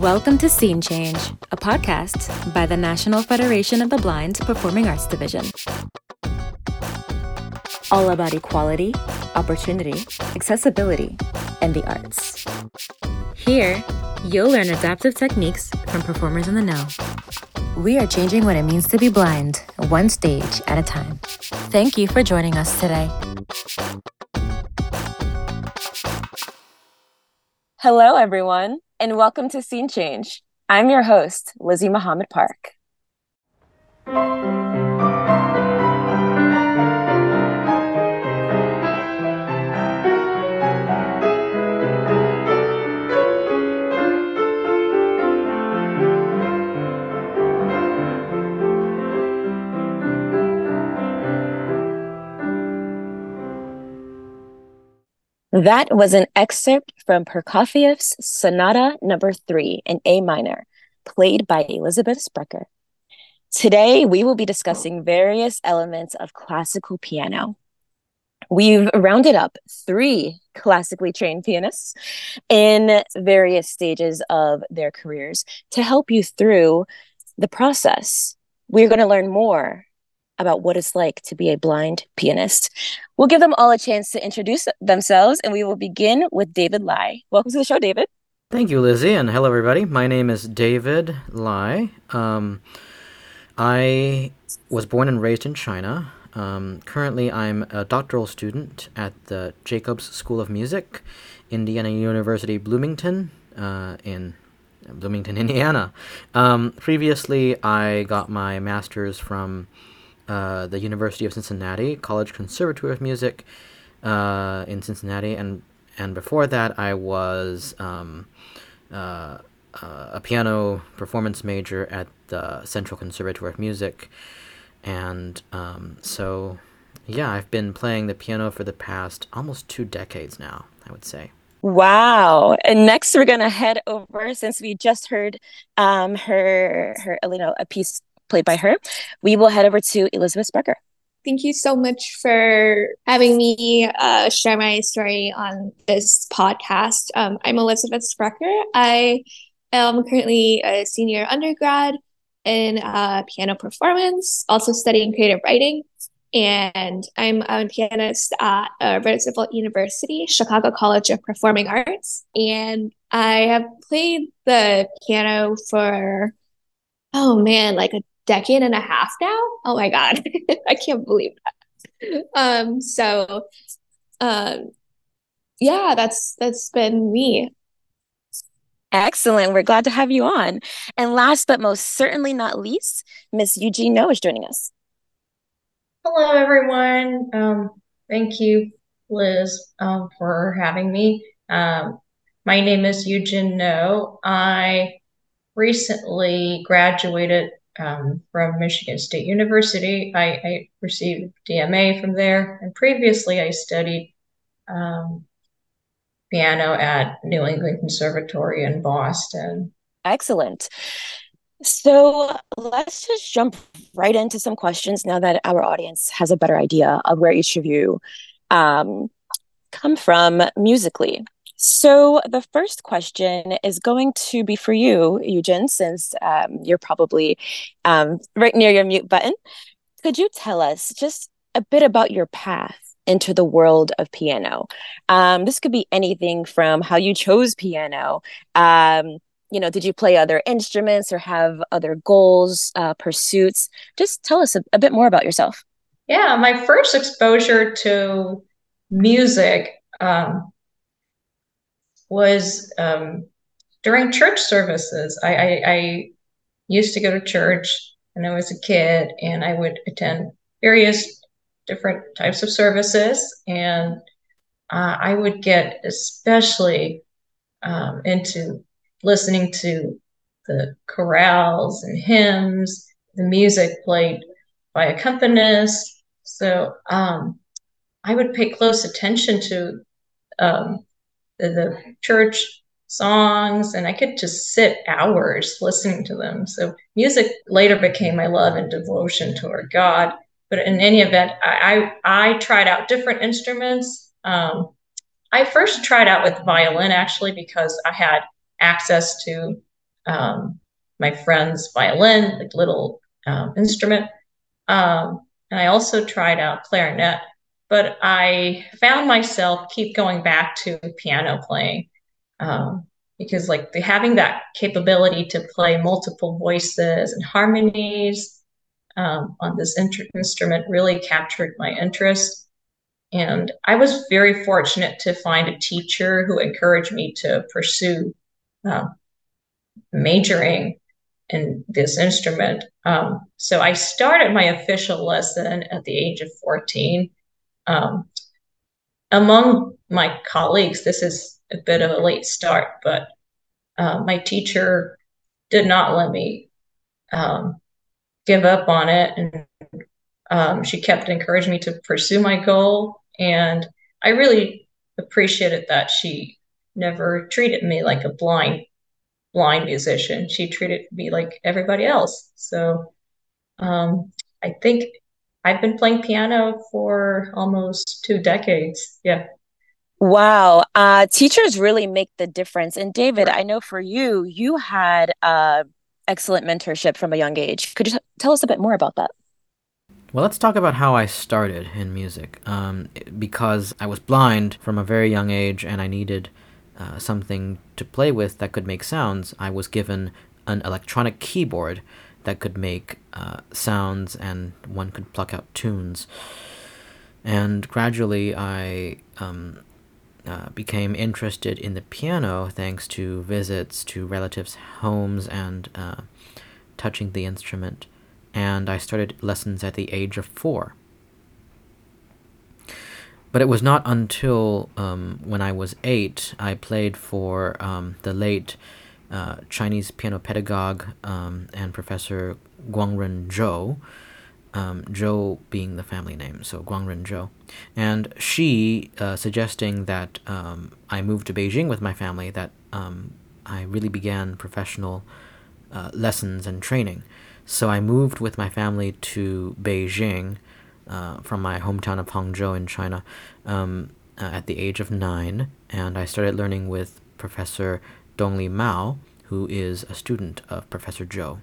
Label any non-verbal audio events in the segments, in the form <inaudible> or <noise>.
Welcome to Scene Change, a podcast by the National Federation of the Blind Performing Arts Division. All about equality, opportunity, accessibility, and the arts. Here, you'll learn adaptive techniques from performers in the know. We are changing what it means to be blind, one stage at a time. Thank you for joining us today. Hello, everyone, and welcome to Scene Change. I'm your host, Lizzie Muhammad Park. That was an excerpt from Prokofiev's Sonata Number Three in A minor, played by Elizabeth Sprecher. Today, we will be discussing various elements of classical piano. We've rounded up three classically trained pianists in various stages of their careers to help you through the process. We're going to learn more about what it's like to be a blind pianist. We'll give them all a chance to introduce themselves, and we will begin with David Lai. Welcome to the show, David. Thank you, Lizzie, and hello, everybody. My name is David Lai. Um, I was born and raised in China. Um, currently, I'm a doctoral student at the Jacobs School of Music, Indiana University, Bloomington, uh, in Bloomington, <laughs> Indiana. Um, previously, I got my master's from uh, the University of Cincinnati College Conservatory of Music uh, in Cincinnati, and and before that I was um, uh, uh, a piano performance major at the Central Conservatory of Music, and um, so yeah, I've been playing the piano for the past almost two decades now. I would say. Wow. And next we're gonna head over since we just heard um her her you know a piece played by her, we will head over to Elizabeth Sprecher. Thank you so much for having me uh, share my story on this podcast. Um, I'm Elizabeth Sprecher. I am currently a senior undergrad in uh, piano performance, also studying creative writing. And I'm a pianist at uh, Roosevelt University, Chicago College of Performing Arts. And I have played the piano for, oh man, like a decade and a half now. Oh my god, <laughs> I can't believe that. Um, so, um, yeah, that's that's been me. Excellent. We're glad to have you on. And last but most certainly not least, Miss Eugene No is joining us. Hello, everyone. Um, thank you, Liz, um, for having me. Um, my name is Eugene No. I recently graduated um, from Michigan State University. I, I, received DMA from there, and previously I studied um, piano at New England Conservatory in Boston. Excellent. So let's just jump right into some questions now that our audience has a better idea of where each of you um, come from musically. So, the first question is going to be for you, Eugene, since um, you're probably um, right near your mute button. Could you tell us just a bit about your path into the world of piano? Um, this could be anything from how you chose piano. Um, you know, did you play other instruments or have other goals, uh, pursuits? Just tell us a, a bit more about yourself. Yeah, my first exposure to music um, was um, during church services. I, I, I, used to go to church when I was a kid, and I would attend various different types of services, and uh, I would get especially um, into listening to the chorales and hymns, the music played by accompanists. So um, I would pay close attention to um, the, the church songs and I could just sit hours listening to them. So music later became my love and devotion toward God. But in any event, I I, I tried out different instruments. Um, I first tried out with violin actually because I had access to um, my friend's violin, like little um, instrument. Um, and I also tried out clarinet, but I found myself keep going back to piano playing um, because like the, having that capability to play multiple voices and harmonies um, on this inter- instrument really captured my interest. And I was very fortunate to find a teacher who encouraged me to pursue uh, majoring in this instrument. Um, so I started my official lesson at the age of 14. Um, among my colleagues, this is a bit of a late start, but uh, my teacher did not let me um, give up on it. And um, she kept encouraging me to pursue my goal. And I really appreciated that she never treated me like a blind blind musician. She treated me like everybody else. So um, I think I've been playing piano for almost two decades. Yeah. Wow. Uh, teachers really make the difference. And David, I know for you, you had uh, excellent mentorship from a young age. Could you t- tell us a bit more about that? Well, let's talk about how I started in music. Um, because I was blind from a very young age and I needed uh, something to play with that could make sounds, I was given an electronic keyboard that could make uh, sounds and one could pluck out tunes. And gradually, I um, uh, became interested in the piano thanks to visits to relatives' homes and uh, touching the instrument. And I started lessons at the age of four. But it was not until um, when I was eight I played for um, the late uh, Chinese piano pedagogue um, and professor Guangren Zhou, um, Zhou being the family name, so Guangren Zhou. And she, uh, suggesting that um, I move to Beijing with my family, that um, I really began professional uh, lessons and training. So I moved with my family to Beijing uh, from my hometown of Hangzhou in China um, at the age of nine, and I started learning with Professor Dongli Mao, who is a student of Professor Zhou.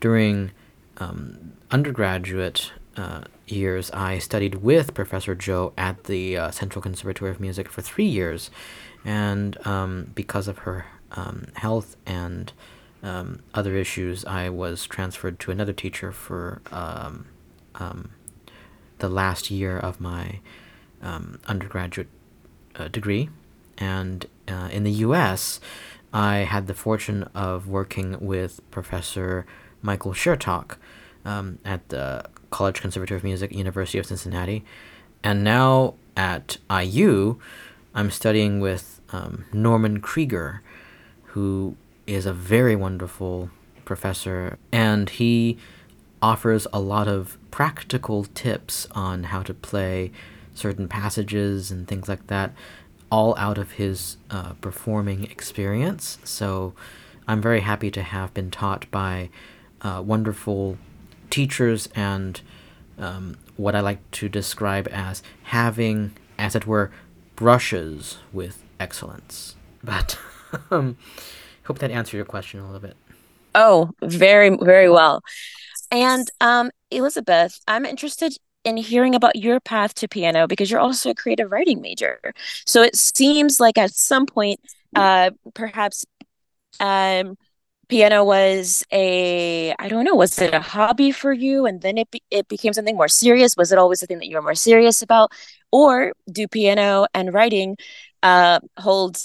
During um, undergraduate uh, years, I studied with Professor Zhou at the uh, Central Conservatory of Music for three years, and um, because of her um, health and um, other issues, I was transferred to another teacher for um, um, the last year of my undergraduate uh, degree. And uh, in the US, I had the fortune of working with Professor Michael Chertock um, at the College Conservatory of Music, University of Cincinnati. And now at IU, I'm studying with um, Norman Krieger, who is a very wonderful professor. And he offers a lot of practical tips on how to play certain passages and things like that, all out of his uh, performing experience. So I'm very happy to have been taught by uh, wonderful teachers and um, what I like to describe as having, as it were, brushes with excellence. But <laughs> um, hope that answered your question a little bit. Oh, very, very well. And um, Elizabeth, I'm interested in hearing about your path to piano because you're also a creative writing major. So it seems like at some point, uh, perhaps um, piano was a I don't know, was it a hobby for you, and then it be- it became something more serious? Was it always the thing that you were more serious about, or do piano and writing uh, hold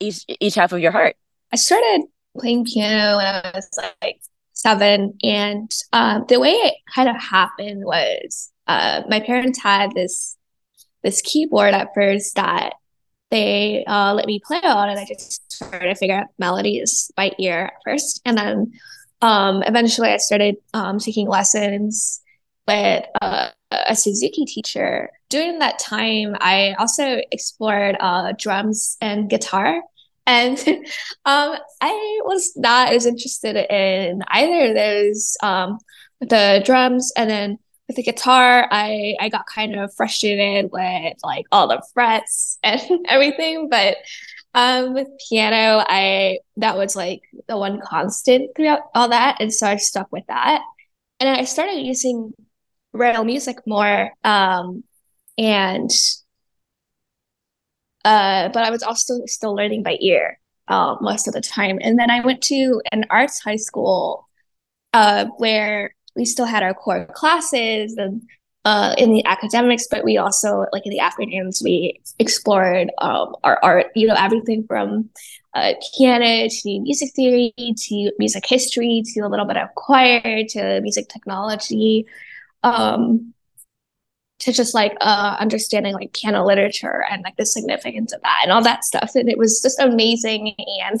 each each half of your heart? I started playing piano when I was like seven. And um, the way it kind of happened was uh, my parents had this this keyboard at first that they uh, let me play on, and I just started to figure out melodies by ear at first, and then um, eventually I started um, taking lessons with uh, a Suzuki teacher. During that time, I also explored uh, drums and guitar and <laughs> um, I was not as interested in either of those. Um, the drums and then with the guitar, I I got kind of frustrated with like all the frets <laughs> and everything. But Um, with piano, I that was like the one constant throughout all that, and so I stuck with that. And I started using braille music more, um, and uh, but I was also still learning by ear uh, most of the time. And then I went to an arts high school uh, where we still had our core classes and uh, in the academics, but we also like in the afternoons we explored um, our art. You know, everything from uh, piano to music theory to music history to a little bit of choir to music technology. Um, to just like uh, understanding like piano literature and like the significance of that and all that stuff. And it was just amazing. And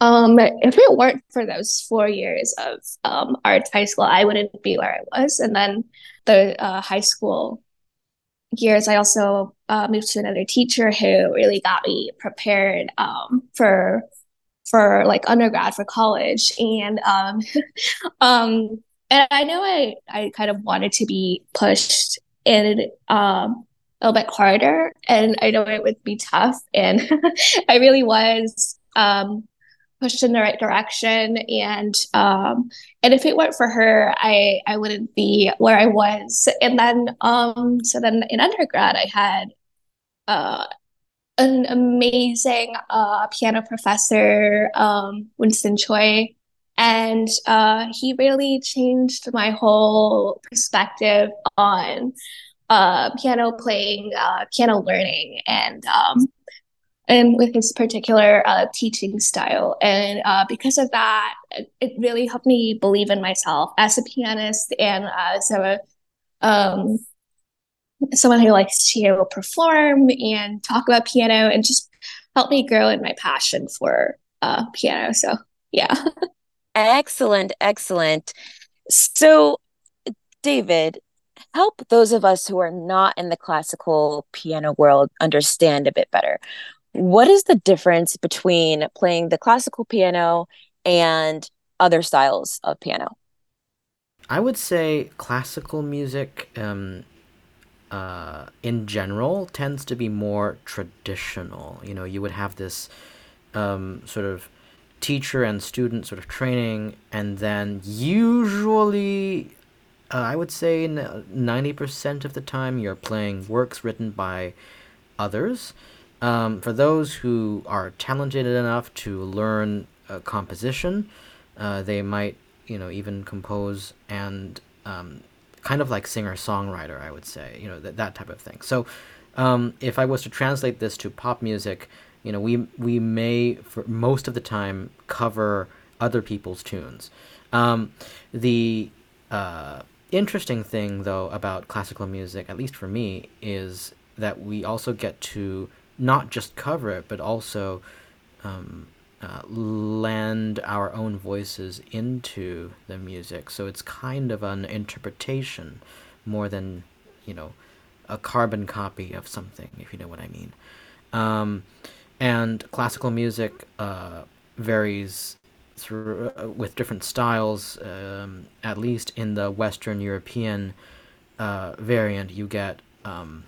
um, if it weren't for those four years of um, arts high school, I wouldn't be where I was. And then the uh, high school years, I also uh, moved to another teacher who really got me prepared um, for for like undergrad for college. And um <laughs> um and I know I I kind of wanted to be pushed in um a little bit harder. And I know it would be tough. And <laughs> I really was um pushed in the right direction. And um and if it weren't for her i i wouldn't be where i was. And then um so then in undergrad i had uh an amazing uh piano professor um winston choi. And uh he really changed my whole perspective on uh piano playing uh piano learning. And um and with his particular uh, teaching style. And uh, because of that, it really helped me believe in myself as a pianist and as a um, someone who likes to perform and talk about piano and just help me grow in my passion for uh, piano. So, yeah. <laughs> excellent, excellent. So, David, help those of us who are not in the classical piano world understand a bit better. What is the difference between playing the classical piano and other styles of piano? I would say classical music, um, uh, in general, tends to be more traditional. You know, you would have this um, sort of teacher and student sort of training, and then usually, uh, I would say 90% of the time, you're playing works written by others. Um, for those who are talented enough to learn uh, composition, uh, they might, you know, even compose and um, kind of like singer songwriter, I would say, you know, that that type of thing. So, um, if I was to translate this to pop music, you know, we we may for most of the time cover other people's tunes. Um, the uh, interesting thing, though, about classical music, at least for me, is that we also get to not just cover it, but also um, uh, lend our own voices into the music. So it's kind of an interpretation more than, you know, a carbon copy of something, if you know what I mean. Um, and classical music uh, varies through uh, with different styles. Um, at least in the Western European uh, variant, you get um,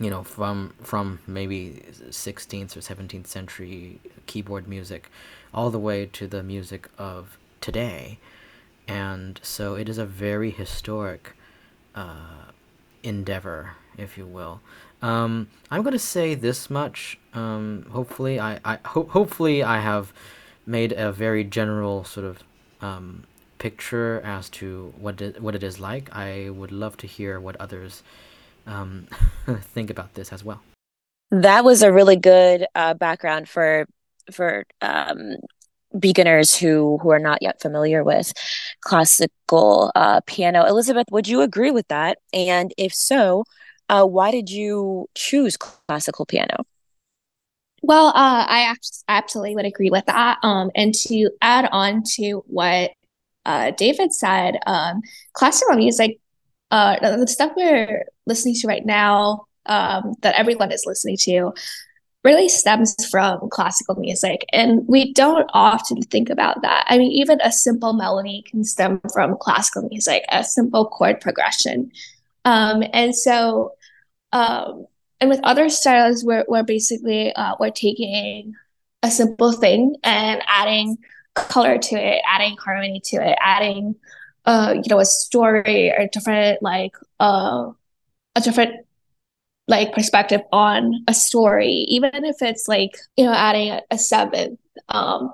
you know from from maybe 16th or 17th century keyboard music all the way to the music of today. And so it is a very historic uh, endeavor if you will. Um, i'm going to say this much um, hopefully i, I ho- hopefully i have made a very general sort of um, picture as to what it, what it is like. I would love to hear what others um, <laughs> think about this as well. That was a really good uh, background for for um, beginners who who are not yet familiar with classical uh, piano. Elizabeth, would you agree with that? And if so, uh, why did you choose classical piano? Well, uh, I absolutely would agree with that. Um, and to add on to what uh, David said, um, classical music uh, the stuff we're listening to right now, um, that everyone is listening to, really stems from classical music. And we don't often think about that. I mean, even a simple melody can stem from classical music, a simple chord progression. Um, and so, um, and with other styles, we're, we're basically uh, we're taking a simple thing and adding color to it, adding harmony to it, adding uh, you know, a story or different like uh, a different like perspective on a story, even if it's like, you know, adding a, seventh um,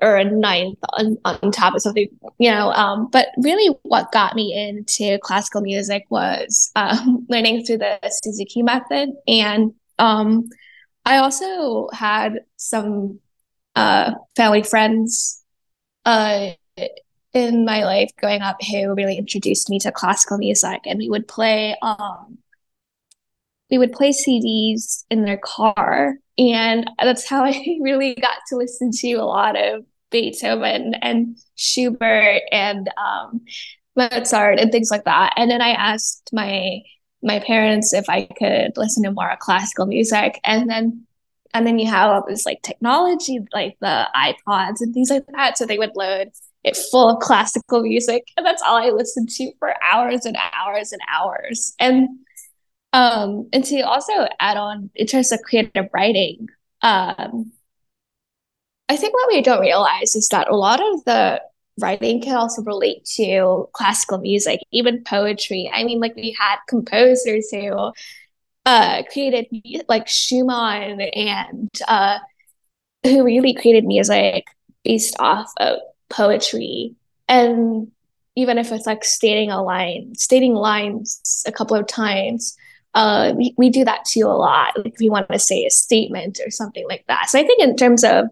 or, or, a ninth on, on top of something, you know. Um, but really, what got me into classical music was um, <laughs> learning through the Suzuki method. And um, I also had some uh, family friends uh, in my life growing up who really introduced me to classical music. And we would play um, we would play CDs in their car. And that's how <laughs> I really got to listen to a lot of Beethoven and Schubert and um, Mozart and things like that. And then I asked my my parents if I could listen to more classical music. And then and then you have all this like technology, like the iPods and things like that. So they would load it full of classical music. And that's all I listened to for hours and hours and hours. And um, and to also add on in terms of creative writing, um, I think what we don't realize is that a lot of the writing can also relate to classical music, even poetry. I mean, like we had composers who uh, created like Schumann and uh, who really created music based off of poetry. And even if it's like stating a line, stating lines a couple of times, uh, we, we do that too a lot. Like we want to say a statement or something like that. So I think in terms of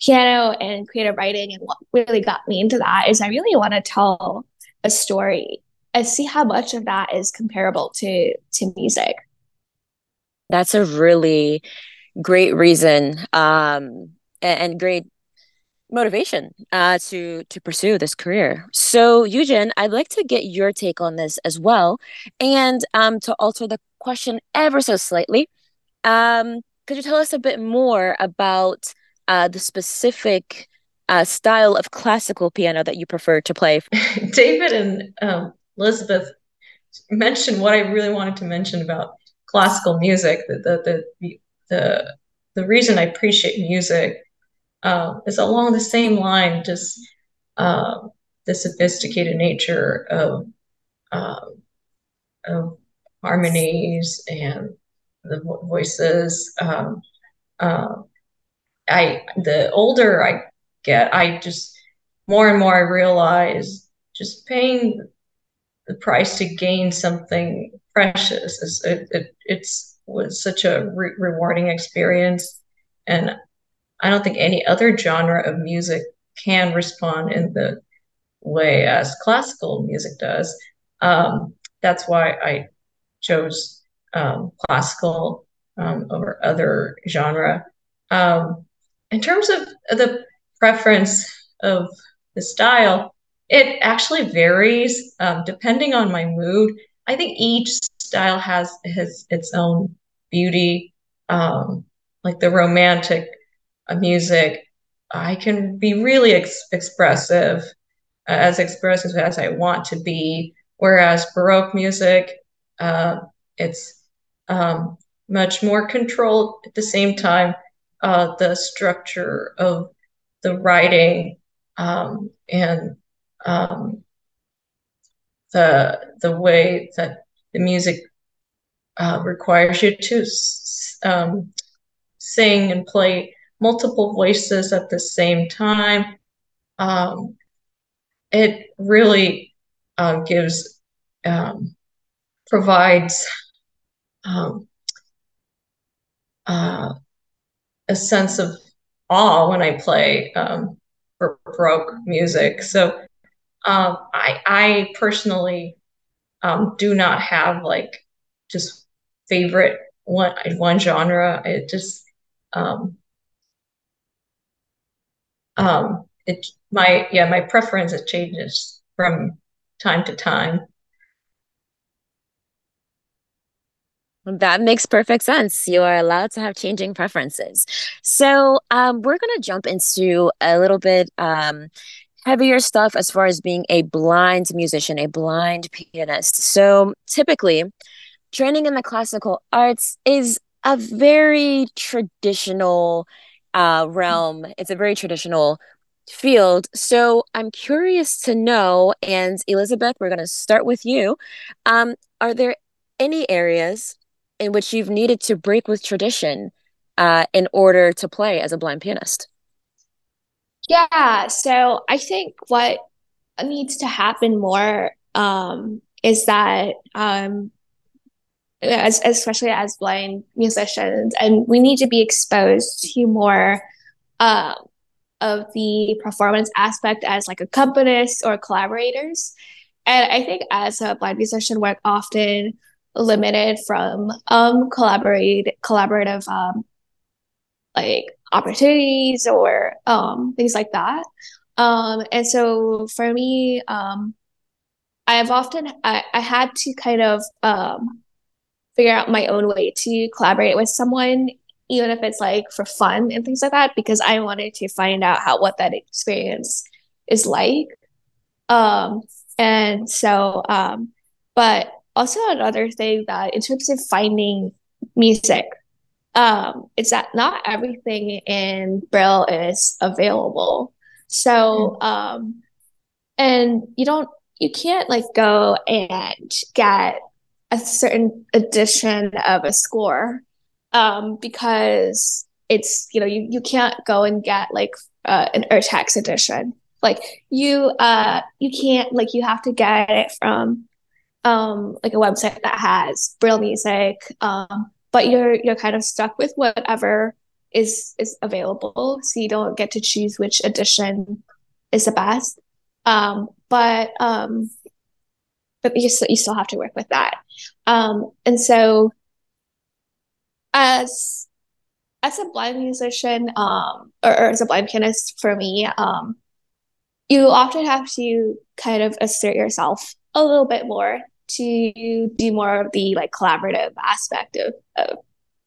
piano and creative writing and what really got me into that is I really want to tell a story and see how much of that is comparable to to music. That's a really great reason um, and great motivation uh, to to pursue this career. So, Eugene, I'd like to get your take on this as well, and um, to alter the question ever so slightly. Um, could you tell us a bit more about uh, the specific uh, style of classical piano that you prefer to play? <laughs> David and um, Elizabeth mentioned what I really wanted to mention about classical music. The the the the, the reason I appreciate music uh, is along the same line, just uh, the sophisticated nature of, uh, of harmonies and the voices. Um, uh, I the older I get, I just more and more I realize just paying the price to gain something precious is it, it it's was such a re- rewarding experience and I don't think any other genre of music can respond in the way as classical music does. Um, that's why I chose um, classical um, over other genre. Um, in terms of the preference of the style, it actually varies um, depending on my mood. I think each style has has its own beauty. Um, like the romantic music, I can be really ex- expressive, uh, as expressive as I want to be. Whereas Baroque music, uh, it's um, much more controlled. At the same time, uh, the structure of the writing um, and um, the the way that the music uh, requires you to um, sing and play multiple voices at the same time. Um, it really uh, gives, um, provides um, uh, a sense of awe when I play um, Baroque music. So um, I, I personally um, do not have like just favorite one one genre. It just um, it my yeah my preference it changes from time to time. That makes perfect sense. You are allowed to have changing preferences. So um, we're going to jump into a little bit um, heavier stuff as far as being a blind musician, a blind pianist. So typically, training in the classical arts is a very traditional uh, realm. It's a very traditional field. So I'm curious to know, and Elizabeth, we're going to start with you. Um, are there any areas in which you've needed to break with tradition uh, in order to play as a blind pianist? Yeah, so I think what needs to happen more um, is that um, as, especially as blind musicians and we need to be exposed to more uh, of the performance aspect as like accompanists or collaborators. And i think as a blind musician we're often limited from um collaborate collaborative um like opportunities or um things like that. Um and so for me um i've often i, I had to kind of um figure out my own way to collaborate with someone even if it's like for fun and things like that because i wanted to find out how what that experience is like. Um and so um but also another thing that in terms of finding music um it's that not everything in braille is available. So um and you don't you can't like go and get a certain edition of a score um, because it's you know you, you can't go and get like uh, an urtext edition like you uh you can't like you have to get it from um like a website that has braille music um but you're you're kind of stuck with whatever is is available so you don't get to choose which edition is the best. Um but um but you still, you still have to work with that. Um, and so as as a blind musician um, or, or, as a blind pianist for me, um, you often have to kind of assert yourself a little bit more to do more of the like collaborative aspect of, of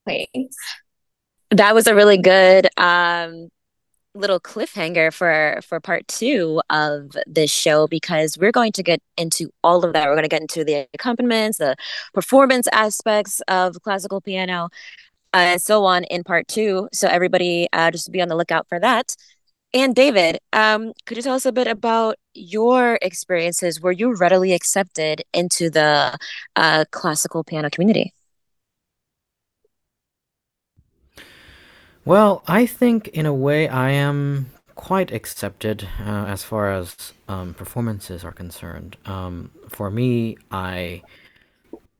playing. That was a really good um, little cliffhanger for for part two of this show because we're going to get into all of that. We're going to get into the accompaniments, the performance aspects of classical piano, uh, and so on in part two. So everybody, uh, just be on the lookout for that. And David, um, could you tell us a bit about your experiences? Were you readily accepted into the uh, classical piano community? Well, I think in a way I am quite accepted uh, as far as um, performances are concerned. Um, for me, I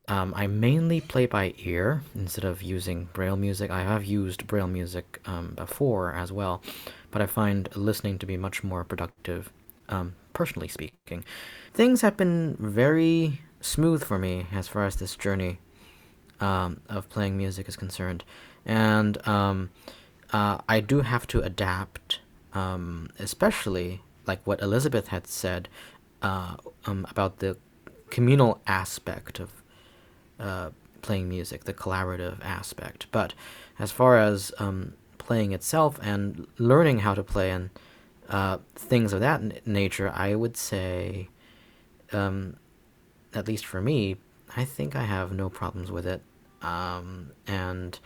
um, I mainly play by ear instead of using braille music. I have used braille music um, before as well, but I find listening to be much more productive, um, personally speaking. Things have been very smooth for me as far as this journey um, of playing music is concerned and uh, I do have to adapt, um, especially like what Elizabeth had said uh, um, about the communal aspect of uh, playing music, the collaborative aspect. But as far as um, playing itself and learning how to play and uh, things of that n- nature, I would say, um, at least for me, I think I have no problems with it. Um, and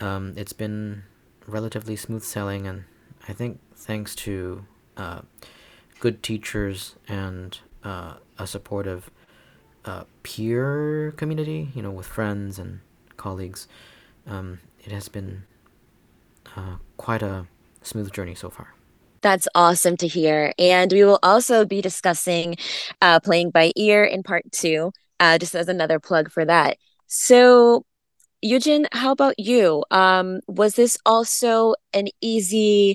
um, it's been relatively smooth sailing, and I think thanks to uh, good teachers and uh, a supportive uh, peer community, you know, with friends and colleagues, um, it has been uh, quite a smooth journey so far. That's awesome to hear. And we will also be discussing uh, playing by ear in part two, uh, just as another plug for that. So, Eugene, how about you? Um, was this also an easy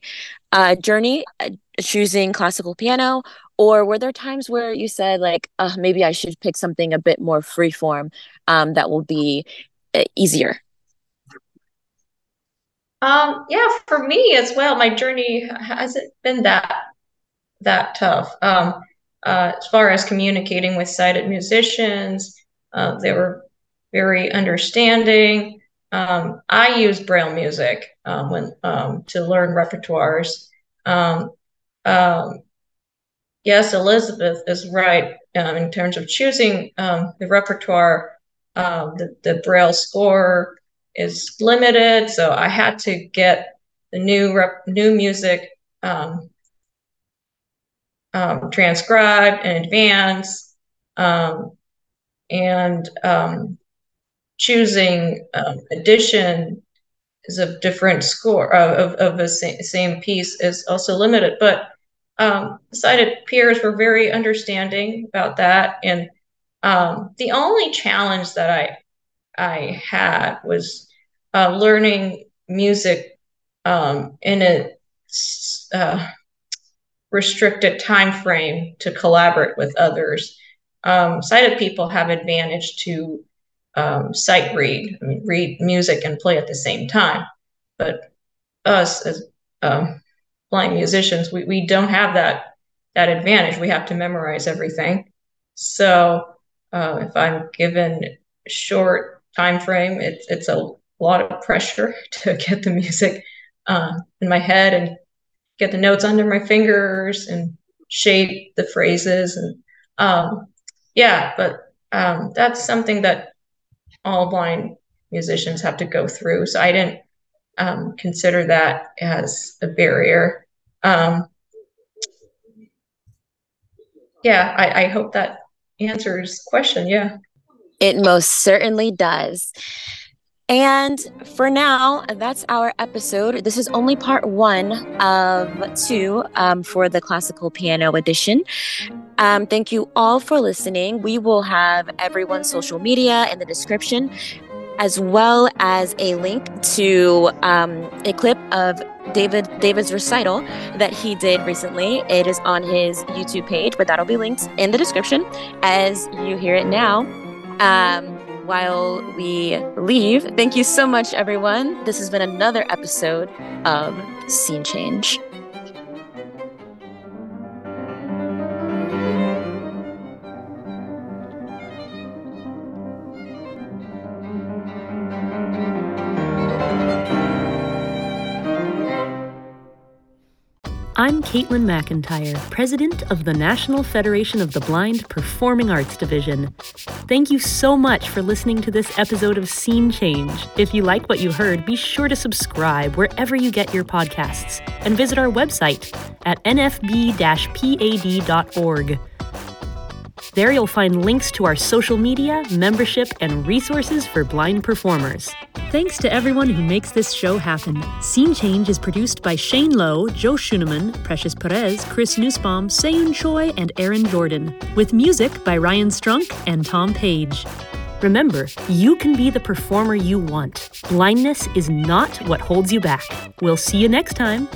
uh, journey uh, choosing classical piano, or were there times where you said like, uh, maybe I should pick something a bit more freeform um, that will be uh, easier? Um, yeah, for me as well, my journey hasn't been that that tough. Um, uh, as far as communicating with sighted musicians, uh, they were very understanding. Um, I use Braille music um, when um, to learn repertoires. Um, um, yes, Elizabeth is right um, in terms of choosing the repertoire. The, the Braille score is limited, so I had to get the new rep, new music transcribed in advance, and choosing um, edition is a different score of, of a same piece is also limited. But um, sighted peers were very understanding about that, and um, the only challenge that I I had was uh, learning music um, in a uh, restricted time frame to collaborate with others. Um, sighted people have advantage to um, sight read, I mean, read music and play at the same time. But us as um, blind musicians, we, we don't have that that advantage. We have to memorize everything. So uh, if I'm given short time frame, it's it's a lot of pressure <laughs> to get the music uh, in my head and get the notes under my fingers and shape the phrases and um, yeah but um, that's something that all blind musicians have to go through. So i didn't um, consider that as a barrier. Um, yeah I, I hope that answers question. Yeah. It most certainly does and for now, that's our episode. This is only part one of two um, for the classical piano edition. Um, thank you all for listening. We will have everyone's social media in the description, as well as a link to um, a clip of David David's recital that he did recently. It is on his YouTube page, but that'll be linked in the description as you hear it now. Um, while we leave. Thank you so much, everyone. This has been another episode of Scene Change. I'm Caitlin McIntyre, President of the National Federation of the Blind Performing Arts Division. Thank you so much for listening to this episode of Scene Change. If you like what you heard, be sure to subscribe wherever you get your podcasts and visit our website at nfb pad.org. There you'll find links to our social media, membership, and resources for blind performers. Thanks to everyone who makes this show happen. Scene Change is produced by Shane Lowe, Joe Schuneman, Precious Perez, Chris Nussbaum, Seyoon Choi, and Aaron Jordan, with music by Ryan Strunk and Tom Page. Remember, you can be the performer you want. Blindness is not what holds you back. We'll see you next time.